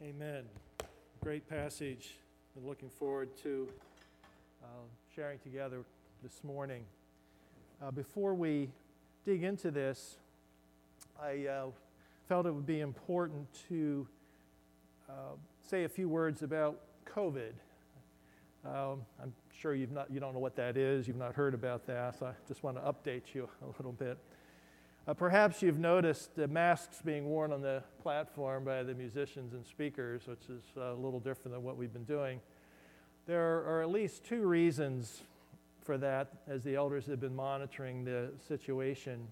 Amen. Great passage. Been looking forward to uh, sharing together this morning. Uh, before we dig into this, I uh, felt it would be important to uh, say a few words about COVID. Um, I'm sure you've not, you don't know what that is, you've not heard about that, so I just want to update you a little bit. Uh, perhaps you've noticed the masks being worn on the platform by the musicians and speakers, which is a little different than what we've been doing. There are at least two reasons for that as the elders have been monitoring the situation.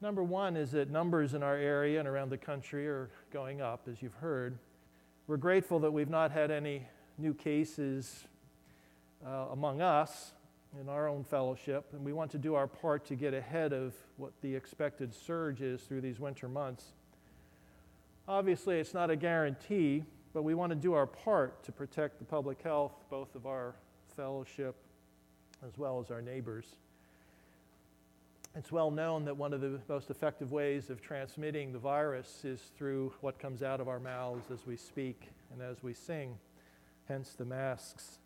Number one is that numbers in our area and around the country are going up, as you've heard. We're grateful that we've not had any new cases uh, among us, in our own fellowship, and we want to do our part to get ahead of what the expected surge is through these winter months. Obviously, it's not a guarantee, but we want to do our part to protect the public health, both of our fellowship as well as our neighbors. It's well known that one of the most effective ways of transmitting the virus is through what comes out of our mouths as we speak and as we sing, hence the masks.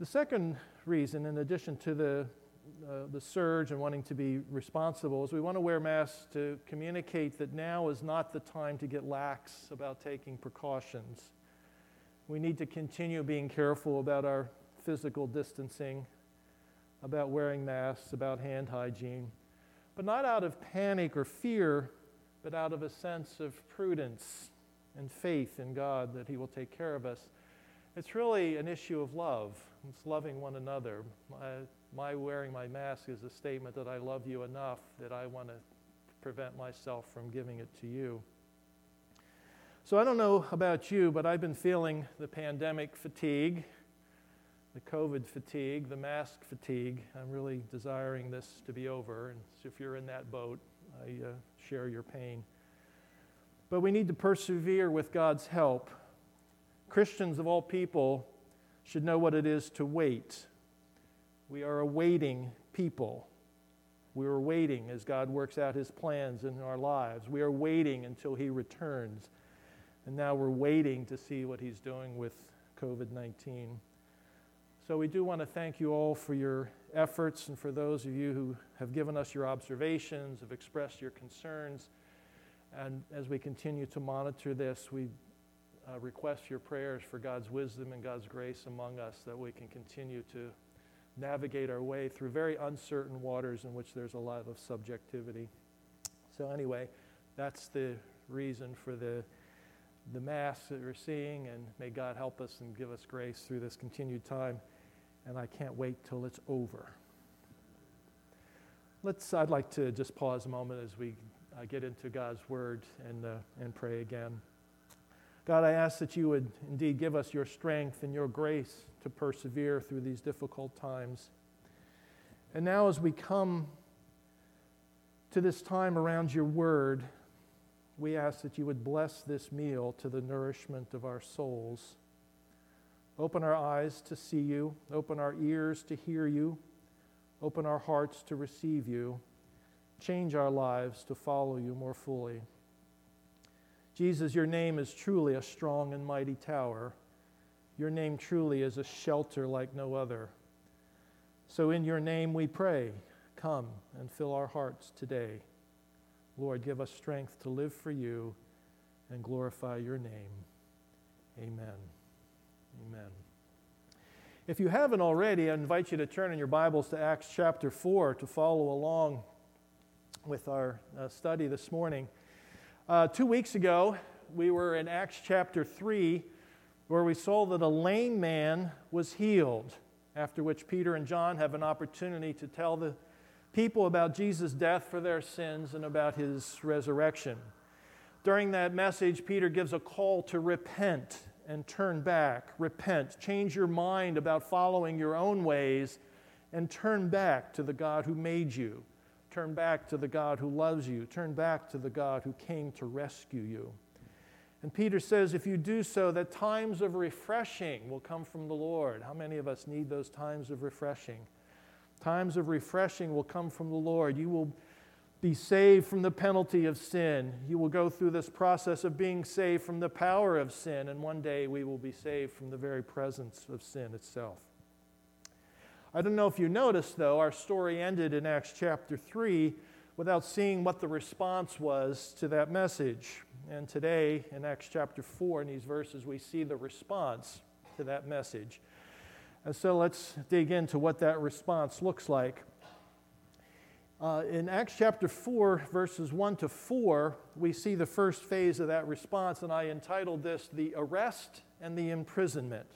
The second reason, in addition to the, uh, the surge and wanting to be responsible, is we want to wear masks to communicate that now is not the time to get lax about taking precautions. We need to continue being careful about our physical distancing, about wearing masks, about hand hygiene, but not out of panic or fear, but out of a sense of prudence and faith in God that He will take care of us. It's really an issue of love. It's loving one another. My, my wearing my mask is a statement that I love you enough that I want to prevent myself from giving it to you. So I don't know about you, but I've been feeling the pandemic fatigue, the COVID fatigue, the mask fatigue. I'm really desiring this to be over. And if you're in that boat, I uh, share your pain. But we need to persevere with God's help. Christians of all people should know what it is to wait. We are awaiting people. We are waiting as God works out his plans in our lives. We are waiting until he returns. And now we're waiting to see what he's doing with COVID 19. So we do want to thank you all for your efforts and for those of you who have given us your observations, have expressed your concerns. And as we continue to monitor this, we uh, request your prayers for God's wisdom and God's grace among us that we can continue to navigate our way through very uncertain waters in which there's a lot of subjectivity. So, anyway, that's the reason for the, the Mass that we're seeing, and may God help us and give us grace through this continued time. And I can't wait till it's over. Let's, I'd like to just pause a moment as we uh, get into God's Word and, uh, and pray again. God, I ask that you would indeed give us your strength and your grace to persevere through these difficult times. And now, as we come to this time around your word, we ask that you would bless this meal to the nourishment of our souls. Open our eyes to see you, open our ears to hear you, open our hearts to receive you, change our lives to follow you more fully. Jesus, your name is truly a strong and mighty tower. Your name truly is a shelter like no other. So, in your name we pray, come and fill our hearts today. Lord, give us strength to live for you and glorify your name. Amen. Amen. If you haven't already, I invite you to turn in your Bibles to Acts chapter 4 to follow along with our uh, study this morning. Uh, two weeks ago, we were in Acts chapter 3, where we saw that a lame man was healed, after which Peter and John have an opportunity to tell the people about Jesus' death for their sins and about his resurrection. During that message, Peter gives a call to repent and turn back. Repent. Change your mind about following your own ways and turn back to the God who made you. Turn back to the God who loves you. Turn back to the God who came to rescue you. And Peter says, if you do so, that times of refreshing will come from the Lord. How many of us need those times of refreshing? Times of refreshing will come from the Lord. You will be saved from the penalty of sin. You will go through this process of being saved from the power of sin, and one day we will be saved from the very presence of sin itself. I don't know if you noticed, though, our story ended in Acts chapter 3 without seeing what the response was to that message. And today, in Acts chapter 4, in these verses, we see the response to that message. And so let's dig into what that response looks like. Uh, in Acts chapter 4, verses 1 to 4, we see the first phase of that response, and I entitled this The Arrest and the Imprisonment.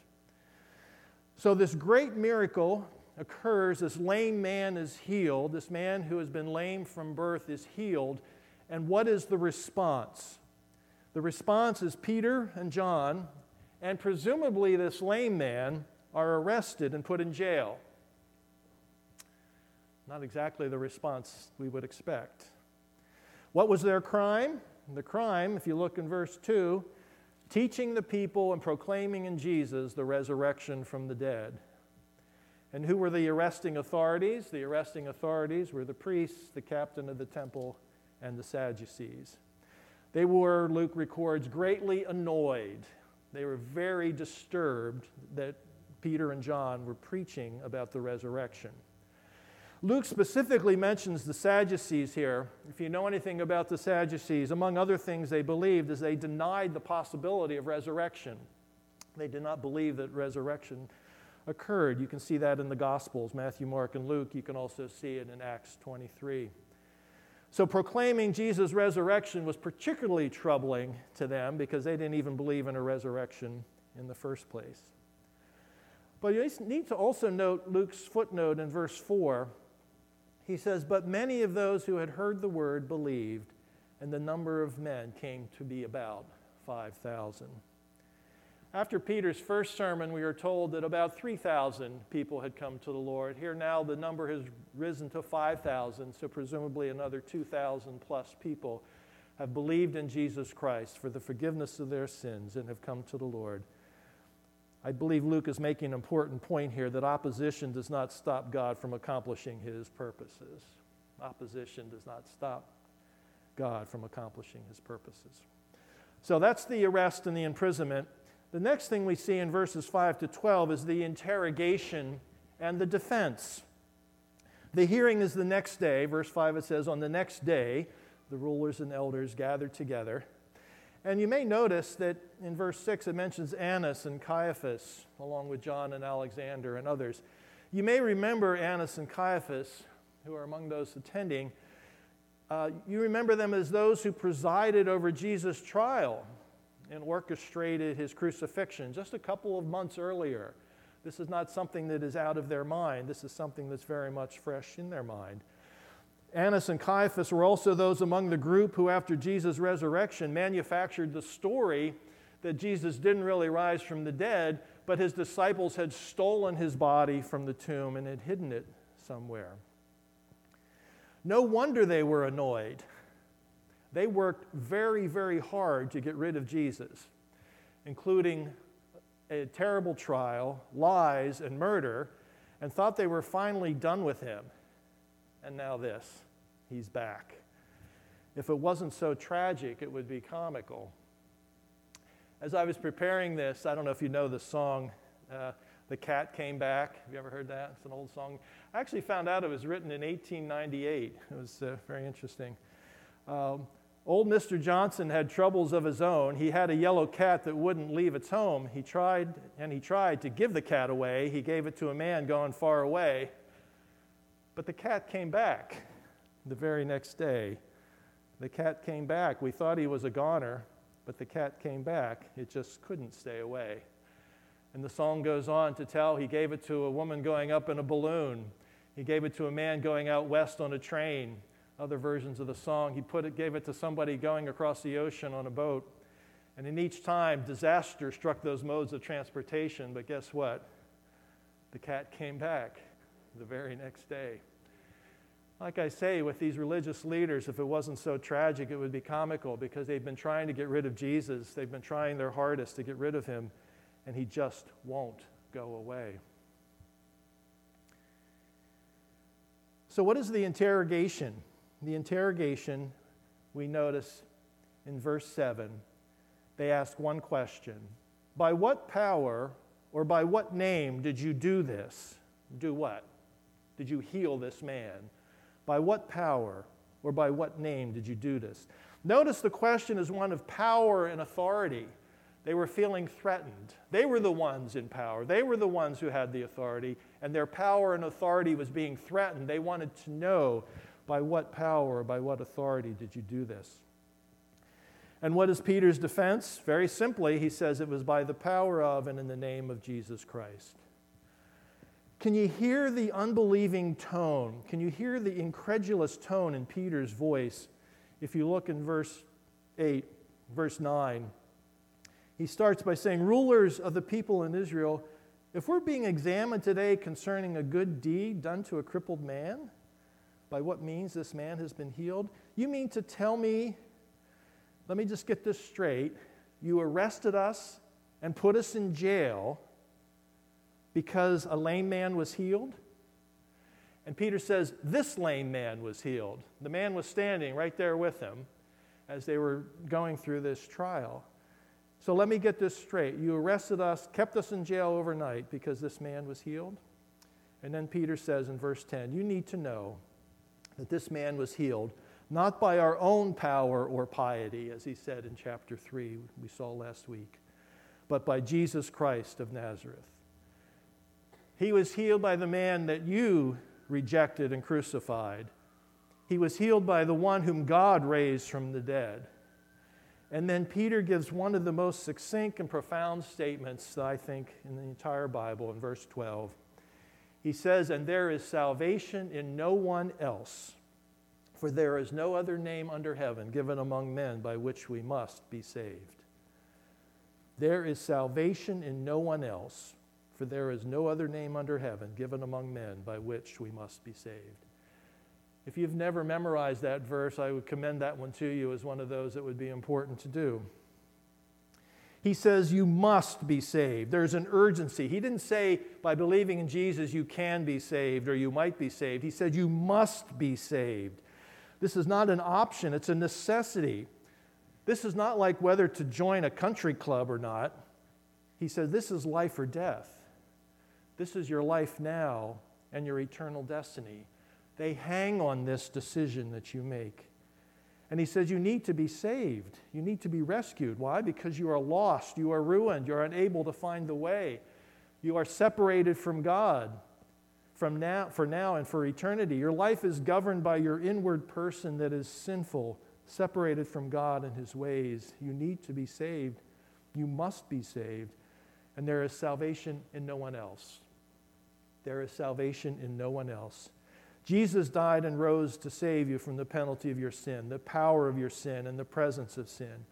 So, this great miracle occurs. This lame man is healed. This man who has been lame from birth is healed. And what is the response? The response is Peter and John, and presumably this lame man, are arrested and put in jail. Not exactly the response we would expect. What was their crime? The crime, if you look in verse 2, teaching the people and proclaiming in Jesus the resurrection from the dead. And who were the arresting authorities? The arresting authorities were the priests, the captain of the temple, and the Sadducees. They were, Luke records, greatly annoyed. They were very disturbed that Peter and John were preaching about the resurrection. Luke specifically mentions the Sadducees here. If you know anything about the Sadducees, among other things they believed is they denied the possibility of resurrection. They did not believe that resurrection occurred. You can see that in the Gospels, Matthew, Mark, and Luke. You can also see it in Acts 23. So proclaiming Jesus' resurrection was particularly troubling to them because they didn't even believe in a resurrection in the first place. But you need to also note Luke's footnote in verse 4 he says, But many of those who had heard the word believed, and the number of men came to be about 5,000. After Peter's first sermon, we are told that about 3,000 people had come to the Lord. Here now, the number has risen to 5,000, so presumably another 2,000 plus people have believed in Jesus Christ for the forgiveness of their sins and have come to the Lord. I believe Luke is making an important point here that opposition does not stop God from accomplishing his purposes. Opposition does not stop God from accomplishing his purposes. So that's the arrest and the imprisonment. The next thing we see in verses 5 to 12 is the interrogation and the defense. The hearing is the next day. Verse 5 it says, On the next day, the rulers and elders gathered together. And you may notice that in verse 6 it mentions Annas and Caiaphas, along with John and Alexander and others. You may remember Annas and Caiaphas, who are among those attending. Uh, you remember them as those who presided over Jesus' trial and orchestrated his crucifixion just a couple of months earlier. This is not something that is out of their mind, this is something that's very much fresh in their mind. Annas and Caiaphas were also those among the group who, after Jesus' resurrection, manufactured the story that Jesus didn't really rise from the dead, but his disciples had stolen his body from the tomb and had hidden it somewhere. No wonder they were annoyed. They worked very, very hard to get rid of Jesus, including a terrible trial, lies, and murder, and thought they were finally done with him. And now this he's back. If it wasn't so tragic, it would be comical. As I was preparing this, I don't know if you know the song, uh, The Cat Came Back. Have you ever heard that? It's an old song. I actually found out it was written in 1898. It was uh, very interesting. Um, old Mr. Johnson had troubles of his own. He had a yellow cat that wouldn't leave its home. He tried and he tried to give the cat away. He gave it to a man gone far away. But the cat came back the very next day. The cat came back. We thought he was a goner, but the cat came back. It just couldn't stay away. And the song goes on to tell he gave it to a woman going up in a balloon. He gave it to a man going out west on a train. Other versions of the song, he put it, gave it to somebody going across the ocean on a boat. And in each time, disaster struck those modes of transportation. But guess what? The cat came back the very next day. Like I say, with these religious leaders, if it wasn't so tragic, it would be comical because they've been trying to get rid of Jesus. They've been trying their hardest to get rid of him, and he just won't go away. So, what is the interrogation? The interrogation, we notice in verse 7, they ask one question By what power or by what name did you do this? Do what? Did you heal this man? By what power or by what name did you do this? Notice the question is one of power and authority. They were feeling threatened. They were the ones in power. They were the ones who had the authority, and their power and authority was being threatened. They wanted to know by what power by what authority did you do this? And what is Peter's defense? Very simply, he says it was by the power of and in the name of Jesus Christ. Can you hear the unbelieving tone? Can you hear the incredulous tone in Peter's voice if you look in verse 8, verse 9? He starts by saying, Rulers of the people in Israel, if we're being examined today concerning a good deed done to a crippled man, by what means this man has been healed, you mean to tell me let me just get this straight. You arrested us and put us in jail because a lame man was healed? And Peter says, This lame man was healed. The man was standing right there with him as they were going through this trial. So let me get this straight. You arrested us, kept us in jail overnight because this man was healed? And then Peter says in verse 10, You need to know that this man was healed not by our own power or piety, as he said in chapter 3, we saw last week, but by Jesus Christ of Nazareth. He was healed by the man that you rejected and crucified. He was healed by the one whom God raised from the dead. And then Peter gives one of the most succinct and profound statements that I think in the entire Bible in verse 12. He says, And there is salvation in no one else. For there is no other name under heaven given among men by which we must be saved. There is salvation in no one else, for there is no other name under heaven given among men by which we must be saved. If you've never memorized that verse, I would commend that one to you as one of those that would be important to do. He says, You must be saved. There's an urgency. He didn't say, by believing in Jesus, you can be saved or you might be saved. He said, You must be saved. This is not an option, it's a necessity. This is not like whether to join a country club or not. He says, This is life or death. This is your life now and your eternal destiny. They hang on this decision that you make. And he says, You need to be saved. You need to be rescued. Why? Because you are lost. You are ruined. You're unable to find the way. You are separated from God from now, for now and for eternity. Your life is governed by your inward person that is sinful, separated from God and His ways. You need to be saved. You must be saved. And there is salvation in no one else. There is salvation in no one else. Jesus died and rose to save you from the penalty of your sin, the power of your sin, and the presence of sin.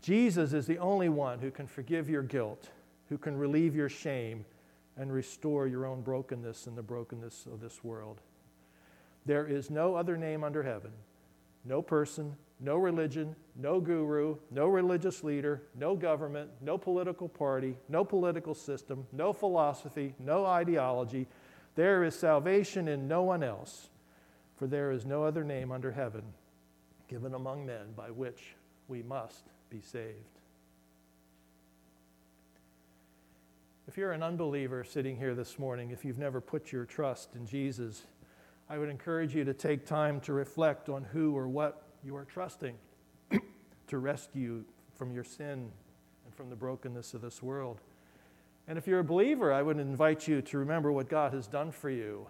Jesus is the only one who can forgive your guilt, who can relieve your shame and restore your own brokenness and the brokenness of this world. There is no other name under heaven, no person, no religion, no guru, no religious leader, no government, no political party, no political system, no philosophy, no ideology. There is salvation in no one else, for there is no other name under heaven given among men by which we must be saved. If you're an unbeliever sitting here this morning, if you've never put your trust in Jesus, I would encourage you to take time to reflect on who or what you are trusting to rescue from your sin and from the brokenness of this world. And if you're a believer, I would invite you to remember what God has done for you.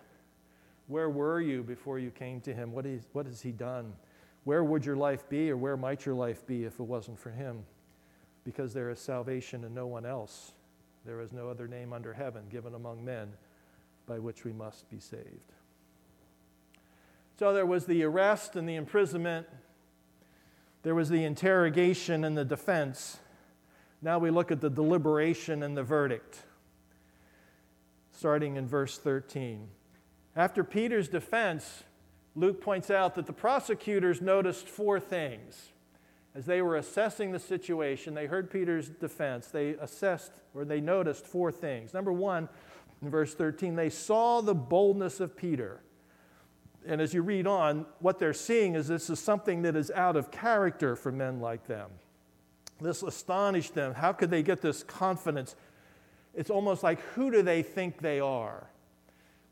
Where were you before you came to Him? What, is, what has He done? Where would your life be, or where might your life be if it wasn't for Him? Because there is salvation in no one else. There is no other name under heaven given among men by which we must be saved. So there was the arrest and the imprisonment, there was the interrogation and the defense. Now we look at the deliberation and the verdict, starting in verse 13. After Peter's defense, Luke points out that the prosecutors noticed four things as they were assessing the situation, they heard Peter's defense. They assessed or they noticed four things. Number one, in verse 13, they saw the boldness of Peter. and as you read on, what they're seeing is this is something that is out of character for men like them. This astonished them. How could they get this confidence? It's almost like, who do they think they are?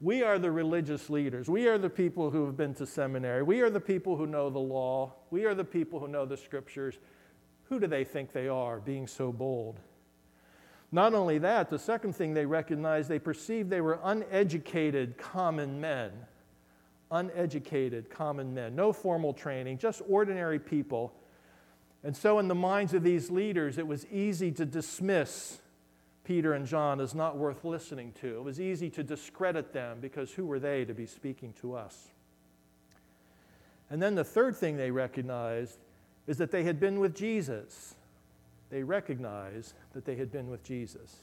We are the religious leaders. We are the people who have been to seminary. We are the people who know the law. We are the people who know the scriptures. Who do they think they are, being so bold? Not only that, the second thing they recognized, they perceived they were uneducated common men. Uneducated common men. No formal training, just ordinary people. And so, in the minds of these leaders, it was easy to dismiss Peter and John as not worth listening to. It was easy to discredit them because who were they to be speaking to us? And then the third thing they recognized is that they had been with Jesus. They recognized that they had been with Jesus.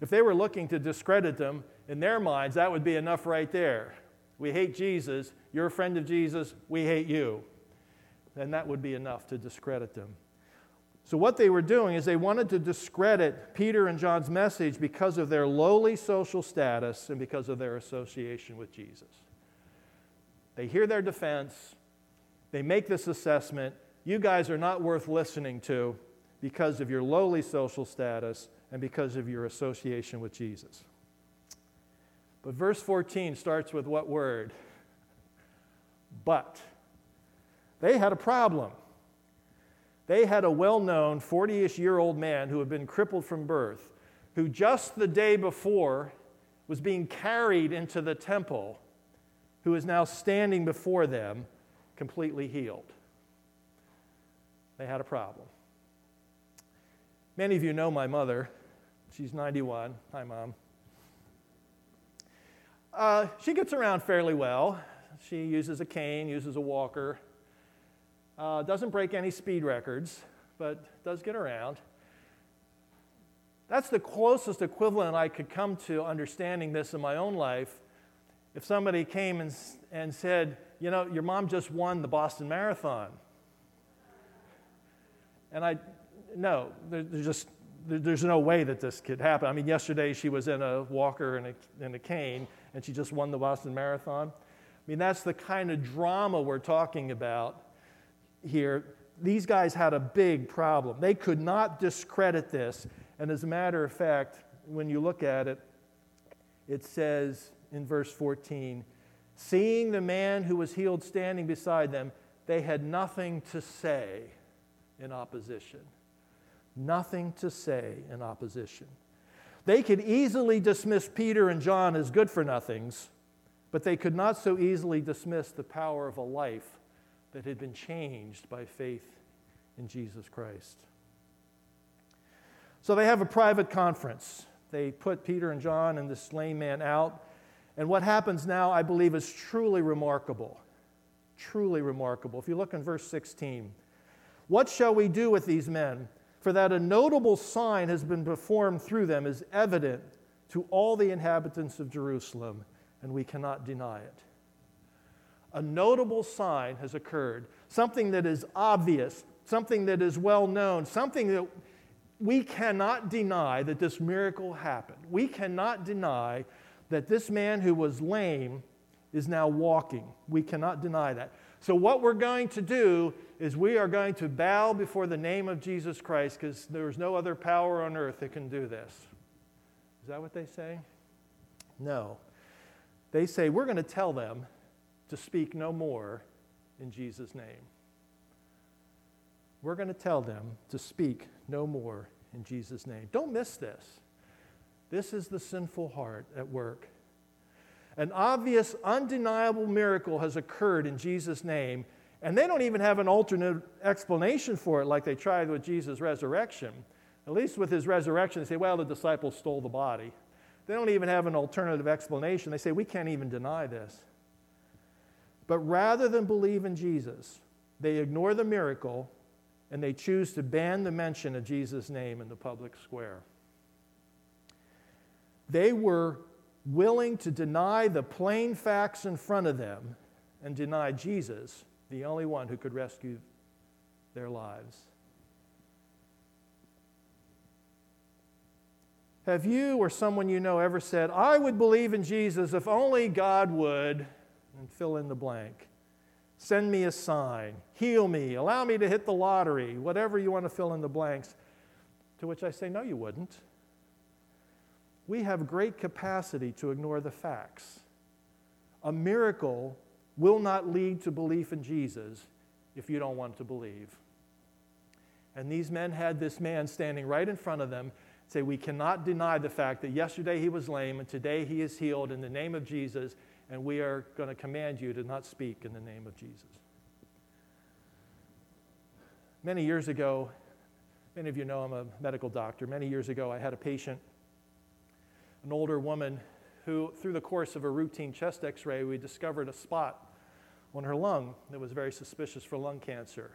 If they were looking to discredit them, in their minds, that would be enough right there. We hate Jesus, you're a friend of Jesus, we hate you. Then that would be enough to discredit them. So, what they were doing is they wanted to discredit Peter and John's message because of their lowly social status and because of their association with Jesus. They hear their defense, they make this assessment you guys are not worth listening to because of your lowly social status and because of your association with Jesus. But verse 14 starts with what word? But. They had a problem. They had a well known 40 ish year old man who had been crippled from birth, who just the day before was being carried into the temple, who is now standing before them completely healed. They had a problem. Many of you know my mother. She's 91. Hi, Mom. Uh, she gets around fairly well. She uses a cane, uses a walker. Uh, doesn't break any speed records, but does get around. That's the closest equivalent I could come to understanding this in my own life. If somebody came and, and said, You know, your mom just won the Boston Marathon. And I, no, there's just, there's no way that this could happen. I mean, yesterday she was in a walker and a, and a cane, and she just won the Boston Marathon. I mean, that's the kind of drama we're talking about here, these guys had a big problem. They could not discredit this. And as a matter of fact, when you look at it, it says in verse 14, seeing the man who was healed standing beside them, they had nothing to say in opposition. Nothing to say in opposition. They could easily dismiss Peter and John as good for nothings, but they could not so easily dismiss the power of a life that had been changed by faith in Jesus Christ. So they have a private conference. They put Peter and John and this lame man out. And what happens now, I believe, is truly remarkable. Truly remarkable. If you look in verse 16, what shall we do with these men? For that a notable sign has been performed through them is evident to all the inhabitants of Jerusalem, and we cannot deny it a notable sign has occurred, something that is obvious, something that is well known, something that we cannot deny that this miracle happened. We cannot deny that this man who was lame is now walking. We cannot deny that. So, what we're going to do is we are going to bow before the name of Jesus Christ because there's no other power on earth that can do this. Is that what they say? No. They say, we're going to tell them to speak no more in Jesus' name. We're going to tell them to speak no more in Jesus' name. Don't miss this. This is the sinful heart at work. An obvious, undeniable miracle has occurred in Jesus' name, and they don't even have an alternate explanation for it like they tried with Jesus' resurrection. At least with his resurrection, they say, well, the disciples stole the body. They don't even have an alternative explanation. They say, we can't even deny this. But rather than believe in Jesus, they ignore the miracle and they choose to ban the mention of Jesus' name in the public square. They were willing to deny the plain facts in front of them and deny Jesus, the only one who could rescue their lives. Have you or someone you know ever said, I would believe in Jesus if only God would? And fill in the blank. Send me a sign, heal me, allow me to hit the lottery, whatever you want to fill in the blanks. To which I say, no, you wouldn't. We have great capacity to ignore the facts. A miracle will not lead to belief in Jesus if you don't want to believe. And these men had this man standing right in front of them say, We cannot deny the fact that yesterday he was lame and today he is healed in the name of Jesus, and we are going to command you to not speak in the name of Jesus. Many years ago, many of you know I'm a medical doctor. Many years ago, I had a patient, an older woman, who, through the course of a routine chest x ray, we discovered a spot on her lung that was very suspicious for lung cancer.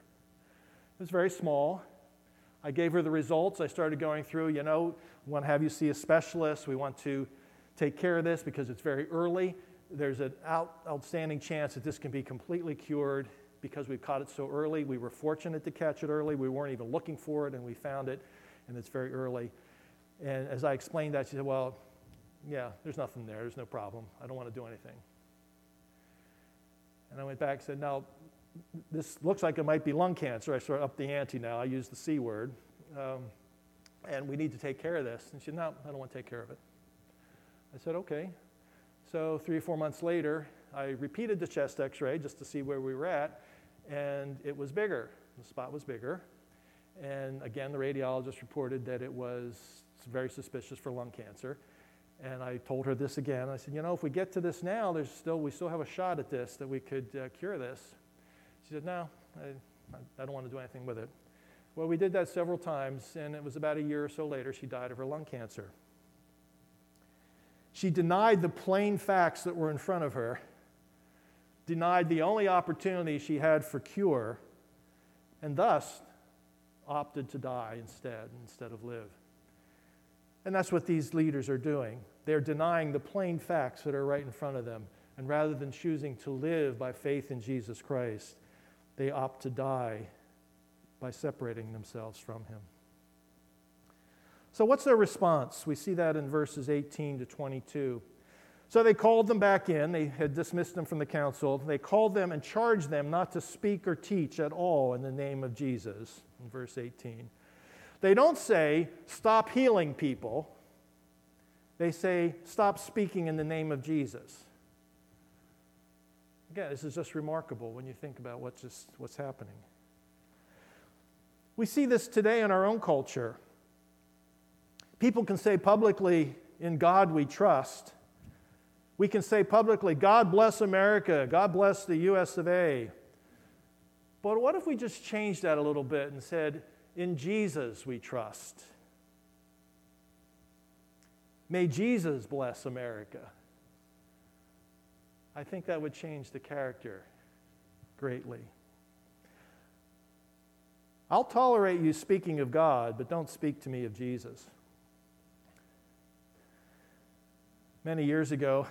It was very small. I gave her the results. I started going through, you know, we want to have you see a specialist. We want to take care of this because it's very early. There's an out, outstanding chance that this can be completely cured because we caught it so early. We were fortunate to catch it early. We weren't even looking for it, and we found it, and it's very early. And as I explained that, she said, Well, yeah, there's nothing there. There's no problem. I don't want to do anything. And I went back and said, Now, this looks like it might be lung cancer. I sort of up the ante now. I use the C word. Um, and we need to take care of this. And she said, No, I don't want to take care of it. I said, Okay. So, three or four months later, I repeated the chest x ray just to see where we were at, and it was bigger. The spot was bigger. And again, the radiologist reported that it was very suspicious for lung cancer. And I told her this again. I said, you know, if we get to this now, there's still, we still have a shot at this, that we could uh, cure this. She said, no, I, I don't want to do anything with it. Well, we did that several times, and it was about a year or so later she died of her lung cancer. She denied the plain facts that were in front of her, denied the only opportunity she had for cure, and thus opted to die instead, instead of live. And that's what these leaders are doing. They're denying the plain facts that are right in front of them. And rather than choosing to live by faith in Jesus Christ, they opt to die by separating themselves from him. So, what's their response? We see that in verses 18 to 22. So, they called them back in. They had dismissed them from the council. They called them and charged them not to speak or teach at all in the name of Jesus, in verse 18. They don't say, stop healing people. They say, stop speaking in the name of Jesus. Again, this is just remarkable when you think about what's, just, what's happening. We see this today in our own culture. People can say publicly, In God we trust. We can say publicly, God bless America, God bless the US of A. But what if we just changed that a little bit and said, in Jesus we trust. May Jesus bless America. I think that would change the character greatly. I'll tolerate you speaking of God, but don't speak to me of Jesus. Many years ago,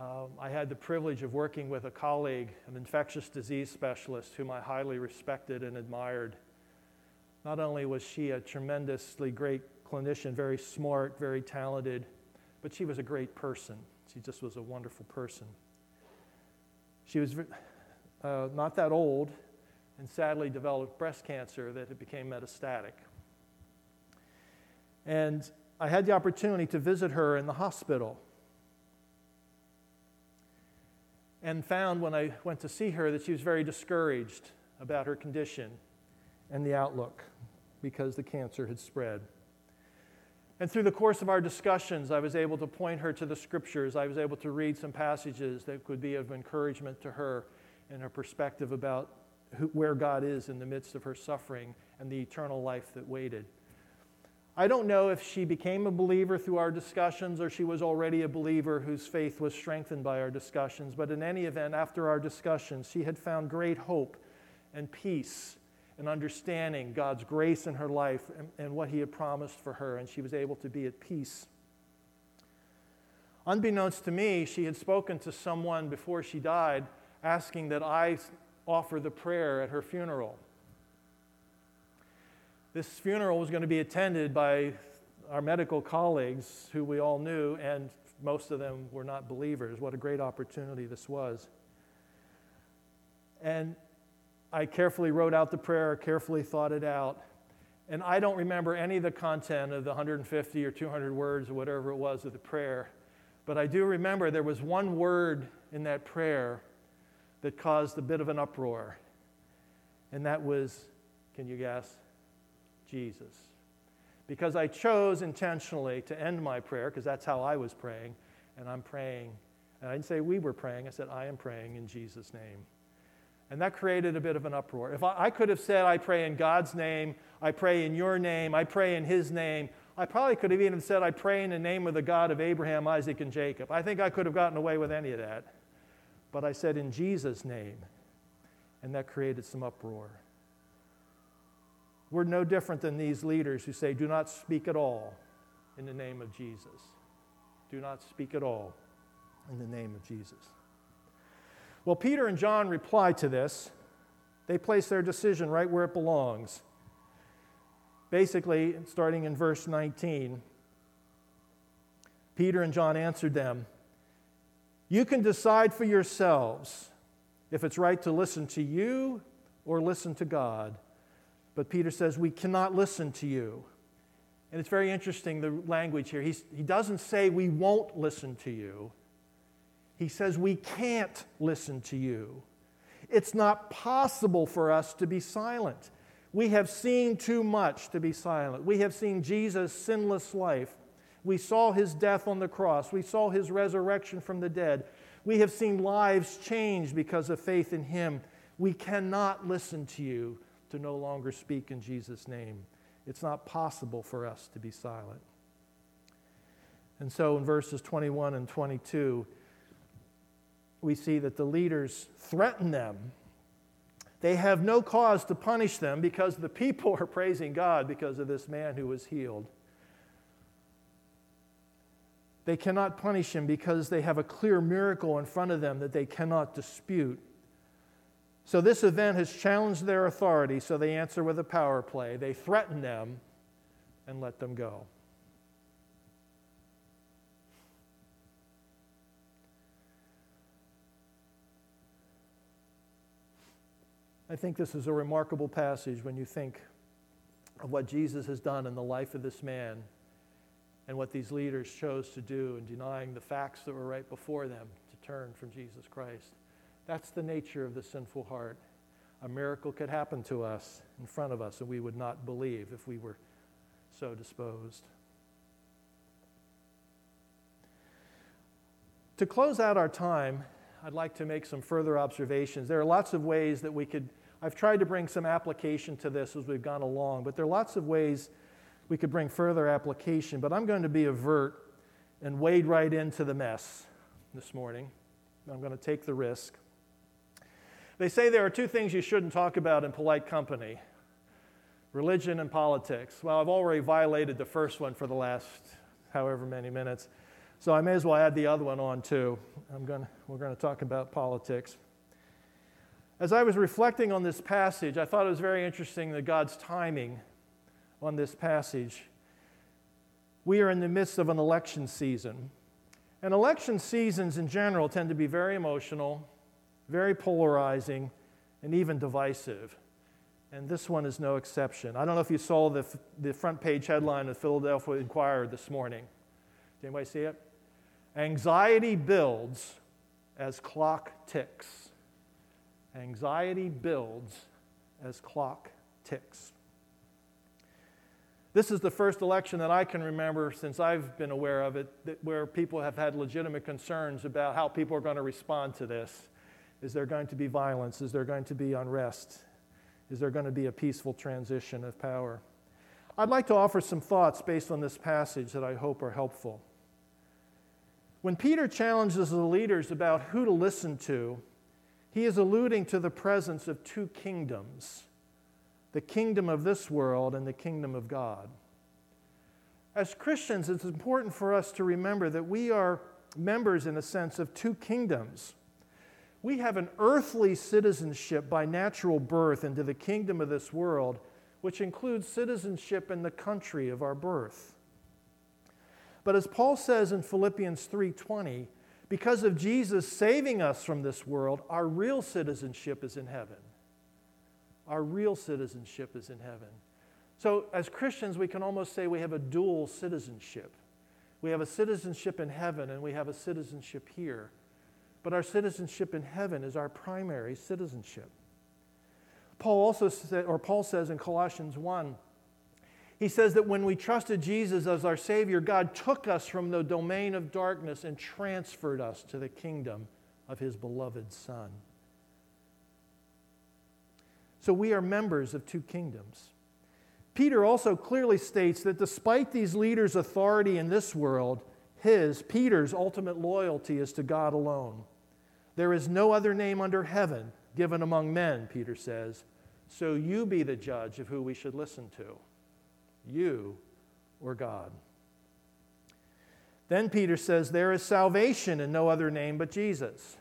um, I had the privilege of working with a colleague, an infectious disease specialist, whom I highly respected and admired. Not only was she a tremendously great clinician, very smart, very talented, but she was a great person. She just was a wonderful person. She was uh, not that old and sadly developed breast cancer that it became metastatic. And I had the opportunity to visit her in the hospital. and found when I went to see her that she was very discouraged about her condition and the outlook because the cancer had spread. And through the course of our discussions, I was able to point her to the scriptures. I was able to read some passages that could be of encouragement to her in her perspective about who, where God is in the midst of her suffering and the eternal life that waited. I don't know if she became a believer through our discussions or she was already a believer whose faith was strengthened by our discussions, but in any event, after our discussions, she had found great hope and peace and understanding God's grace in her life and, and what He had promised for her, and she was able to be at peace. Unbeknownst to me, she had spoken to someone before she died asking that I offer the prayer at her funeral. This funeral was going to be attended by our medical colleagues who we all knew, and most of them were not believers. What a great opportunity this was. And I carefully wrote out the prayer, carefully thought it out. And I don't remember any of the content of the 150 or 200 words or whatever it was of the prayer. But I do remember there was one word in that prayer that caused a bit of an uproar. And that was, can you guess? Jesus. Because I chose intentionally to end my prayer, because that's how I was praying, and I'm praying. And I didn't say we were praying, I said I am praying in Jesus' name. And that created a bit of an uproar. If I, I, could have said, I pray in God's name, I pray in your name, I pray in his name, I probably could have even said, I pray in the name of the God of Abraham, Isaac, and Jacob. I think I could have gotten away with any of that. But I said, in Jesus' name. And that created some uproar. We're no different than these leaders who say, do not speak at all in the name of Jesus. Do not speak at all in the name of Jesus. Well, Peter and John reply to this. They place their decision right where it belongs. Basically, starting in verse 19, Peter and John answered them You can decide for yourselves if it's right to listen to you or listen to God. But Peter says, We cannot listen to you. And it's very interesting, the language here. He's, he doesn't say we won't listen to you. He says, We can't listen to you. It's not possible for us to be silent. We have seen too much to be silent. We have seen Jesus' sinless life. We saw his death on the cross. We saw his resurrection from the dead. We have seen lives changed because of faith in him. We cannot listen to you to no longer speak in Jesus' name. It's not possible for us to be silent. And so in verses 21 and 22, we see that the leaders threaten them. They have no cause to punish them because the people are praising God because of this man who was healed. They cannot punish him because they have a clear miracle in front of them that they cannot dispute. So, this event has challenged their authority, so they answer with a power play. They threaten them and let them go. I think this is a remarkable passage when you think of what Jesus has done in the life of this man and what these leaders chose to do in denying the facts that were right before them to turn from Jesus Christ. That's the nature of the sinful heart. A miracle could happen to us in front of us, and we would not believe if we were so disposed. To close out our time, I'd like to make some further observations. There are lots of ways that we could I've tried to bring some application to this as we've gone along, but there are lots of ways we could bring further application. But I'm going to be avert and wade right into the mess this morning. I'm going to take the risk. They say there are two things you shouldn't talk about in polite company religion and politics. Well, I've already violated the first one for the last however many minutes, so I may as well add the other one on too. I'm going we're going to talk about politics. As I was reflecting on this passage, I thought it was very interesting that God's timing on this passage. We are in the midst of an election season. And election seasons in general tend to be very emotional, very polarizing, and even divisive. And this one is no exception. I don't know if you saw the, the front page headline of the Philadelphia Inquirer this morning. Did anybody see it? Anxiety builds as clock ticks. Anxiety builds as clock ticks. This is the first election that I can remember since I've been aware of it that, where people have had legitimate concerns about how people are going to respond to this. Is there going to be violence? Is there going to be unrest? Is there going to be a peaceful transition of power? I'd like to offer some thoughts based on this passage that I hope are helpful. When Peter challenges the leaders about who to listen to, he is alluding to the presence of two kingdoms the kingdom of this world and the kingdom of God. As Christians, it's important for us to remember that we are members, in a sense, of two kingdoms. We have an earthly citizenship by natural birth into the kingdom of this world, which includes citizenship in the country of our birth. But as Paul says in Philippians 3:20, because of Jesus saving us from this world, our real citizenship is in heaven. Our real citizenship is in heaven. So, as Christians, we can almost say we have a dual citizenship. We have a citizenship in heaven and we have a citizenship here. But our citizenship in heaven is our primary citizenship. Paul also said, or Paul says in Colossians 1, he says that when we trusted Jesus as our Savior, God took us from the domain of darkness and transferred us to the kingdom of His beloved Son. So we are members of two kingdoms. Peter also clearly states that despite these leaders' authority in this world, his, Peter's, ultimate loyalty is to God alone. There is no other name under heaven given among men, Peter says, so you be the judge of who we should listen to, you or God. Then Peter says, There is salvation in no other name but Jesus.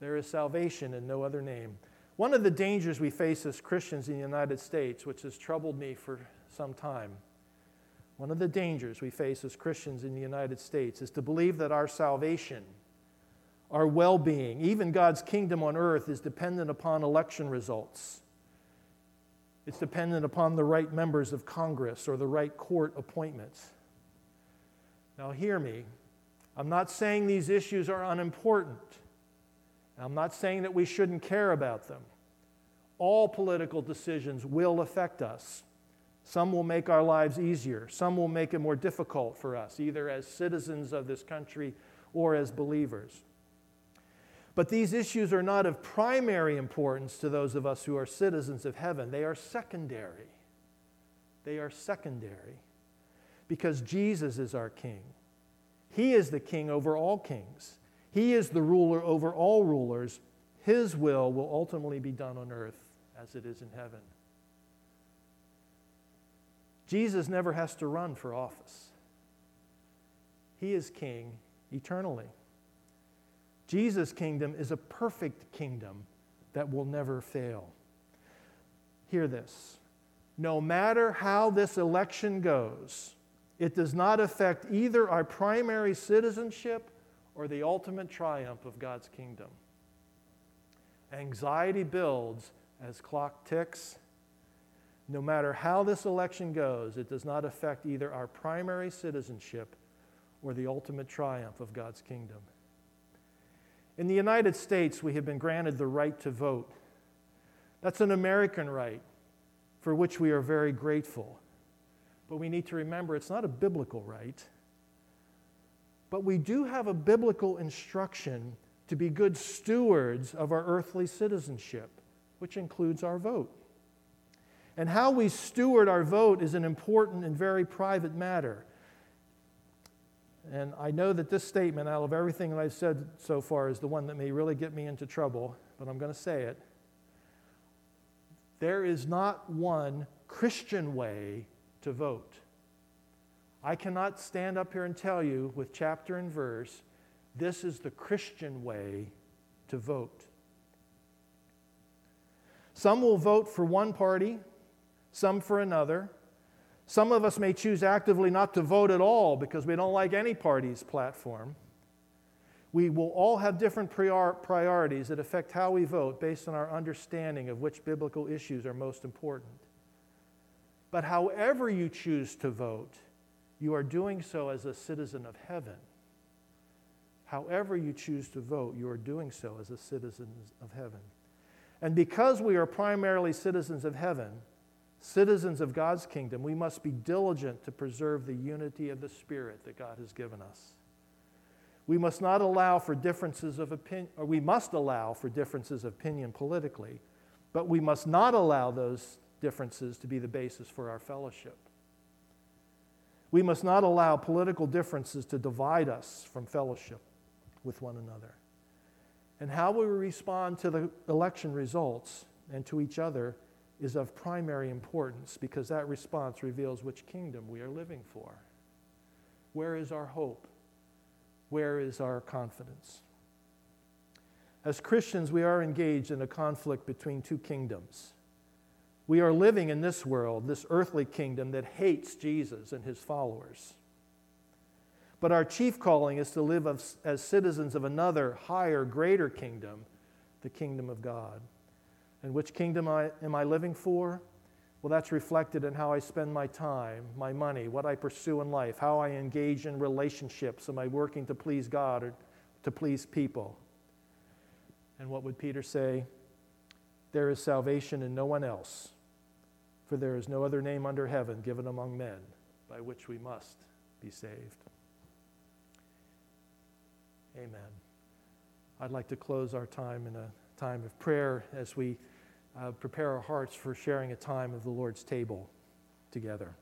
There is salvation in no other name. One of the dangers we face as Christians in the United States, which has troubled me for some time, one of the dangers we face as Christians in the United States is to believe that our salvation, our well being, even God's kingdom on earth, is dependent upon election results. It's dependent upon the right members of Congress or the right court appointments. Now, hear me. I'm not saying these issues are unimportant. I'm not saying that we shouldn't care about them. All political decisions will affect us. Some will make our lives easier, some will make it more difficult for us, either as citizens of this country or as believers. But these issues are not of primary importance to those of us who are citizens of heaven. They are secondary. They are secondary because Jesus is our King. He is the King over all kings. He is the ruler over all rulers. His will will ultimately be done on earth as it is in heaven. Jesus never has to run for office. He is king eternally. Jesus' kingdom is a perfect kingdom that will never fail. Hear this. No matter how this election goes, it does not affect either our primary citizenship or the ultimate triumph of God's kingdom. Anxiety builds as clock ticks. No matter how this election goes, it does not affect either our primary citizenship or the ultimate triumph of God's kingdom. In the United States, we have been granted the right to vote. That's an American right for which we are very grateful. But we need to remember it's not a biblical right. But we do have a biblical instruction to be good stewards of our earthly citizenship, which includes our vote. And how we steward our vote is an important and very private matter. And I know that this statement, out of everything that I've said so far, is the one that may really get me into trouble, but I'm going to say it. There is not one Christian way to vote. I cannot stand up here and tell you with chapter and verse, this is the Christian way to vote. Some will vote for one party, some for another. Some of us may choose actively not to vote at all because we don't like any party's platform. We will all have different prior- priorities that affect how we vote based on our understanding of which biblical issues are most important. But however you choose to vote, you are doing so as a citizen of heaven. However, you choose to vote, you are doing so as a citizen of heaven. And because we are primarily citizens of heaven, citizens of God's kingdom, we must be diligent to preserve the unity of the Spirit that God has given us. We must not allow for differences of opinion, or we must allow for differences of opinion politically, but we must not allow those differences to be the basis for our fellowship. We must not allow political differences to divide us from fellowship with one another. And how we respond to the election results and to each other is of primary importance because that response reveals which kingdom we are living for. Where is our hope? Where is our confidence? As Christians, we are engaged in a conflict between two kingdoms. We are living in this world, this earthly kingdom that hates Jesus and his followers. But our chief calling is to live as, citizens of another, higher, greater kingdom, the kingdom of God. And which kingdom I, am I living for? Well, that's reflected in how I spend my time, my money, what I pursue in life, how I engage in relationships. Am I working to please God or to please people? And what would Peter say? There is salvation in no one else, for there is no other name under heaven given among men by which we must be saved. Amen. I'd like to close our time in a time of prayer as we uh, prepare our hearts for sharing a time of the Lord's table together.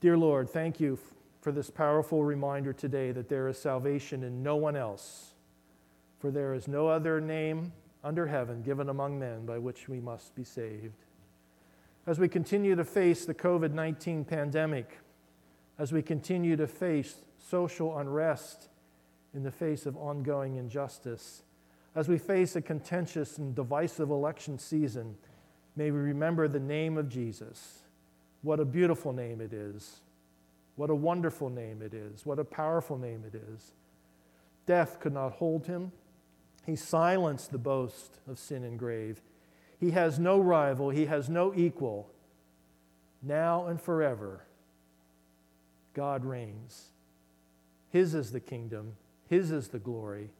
Dear Lord, thank you for this powerful reminder today that there is salvation in no one else, for there is no other name under heaven given among men by which we must be saved. As we continue to face the COVID 19 pandemic, as we continue to face social unrest in the face of ongoing injustice, as we face a contentious and divisive election season, may we remember the name of Jesus. What a beautiful name it is. What a wonderful name it is. What a powerful name it is. Death could not hold him. He silenced the boast of sin and grave. He has no rival, he has no equal. Now and forever, God reigns. His is the kingdom, His is the glory.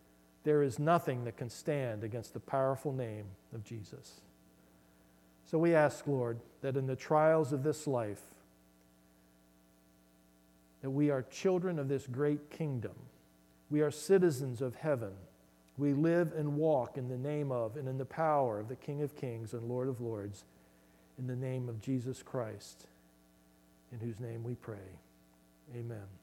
There is nothing that can stand against the powerful name of Jesus. So we ask, Lord, that in the trials of this life, that we are children of this great kingdom. We are citizens of heaven. We live and walk in the name of and in the power of the King of Kings and Lord of Lords, in the name of Jesus Christ, in whose name we pray. Amen.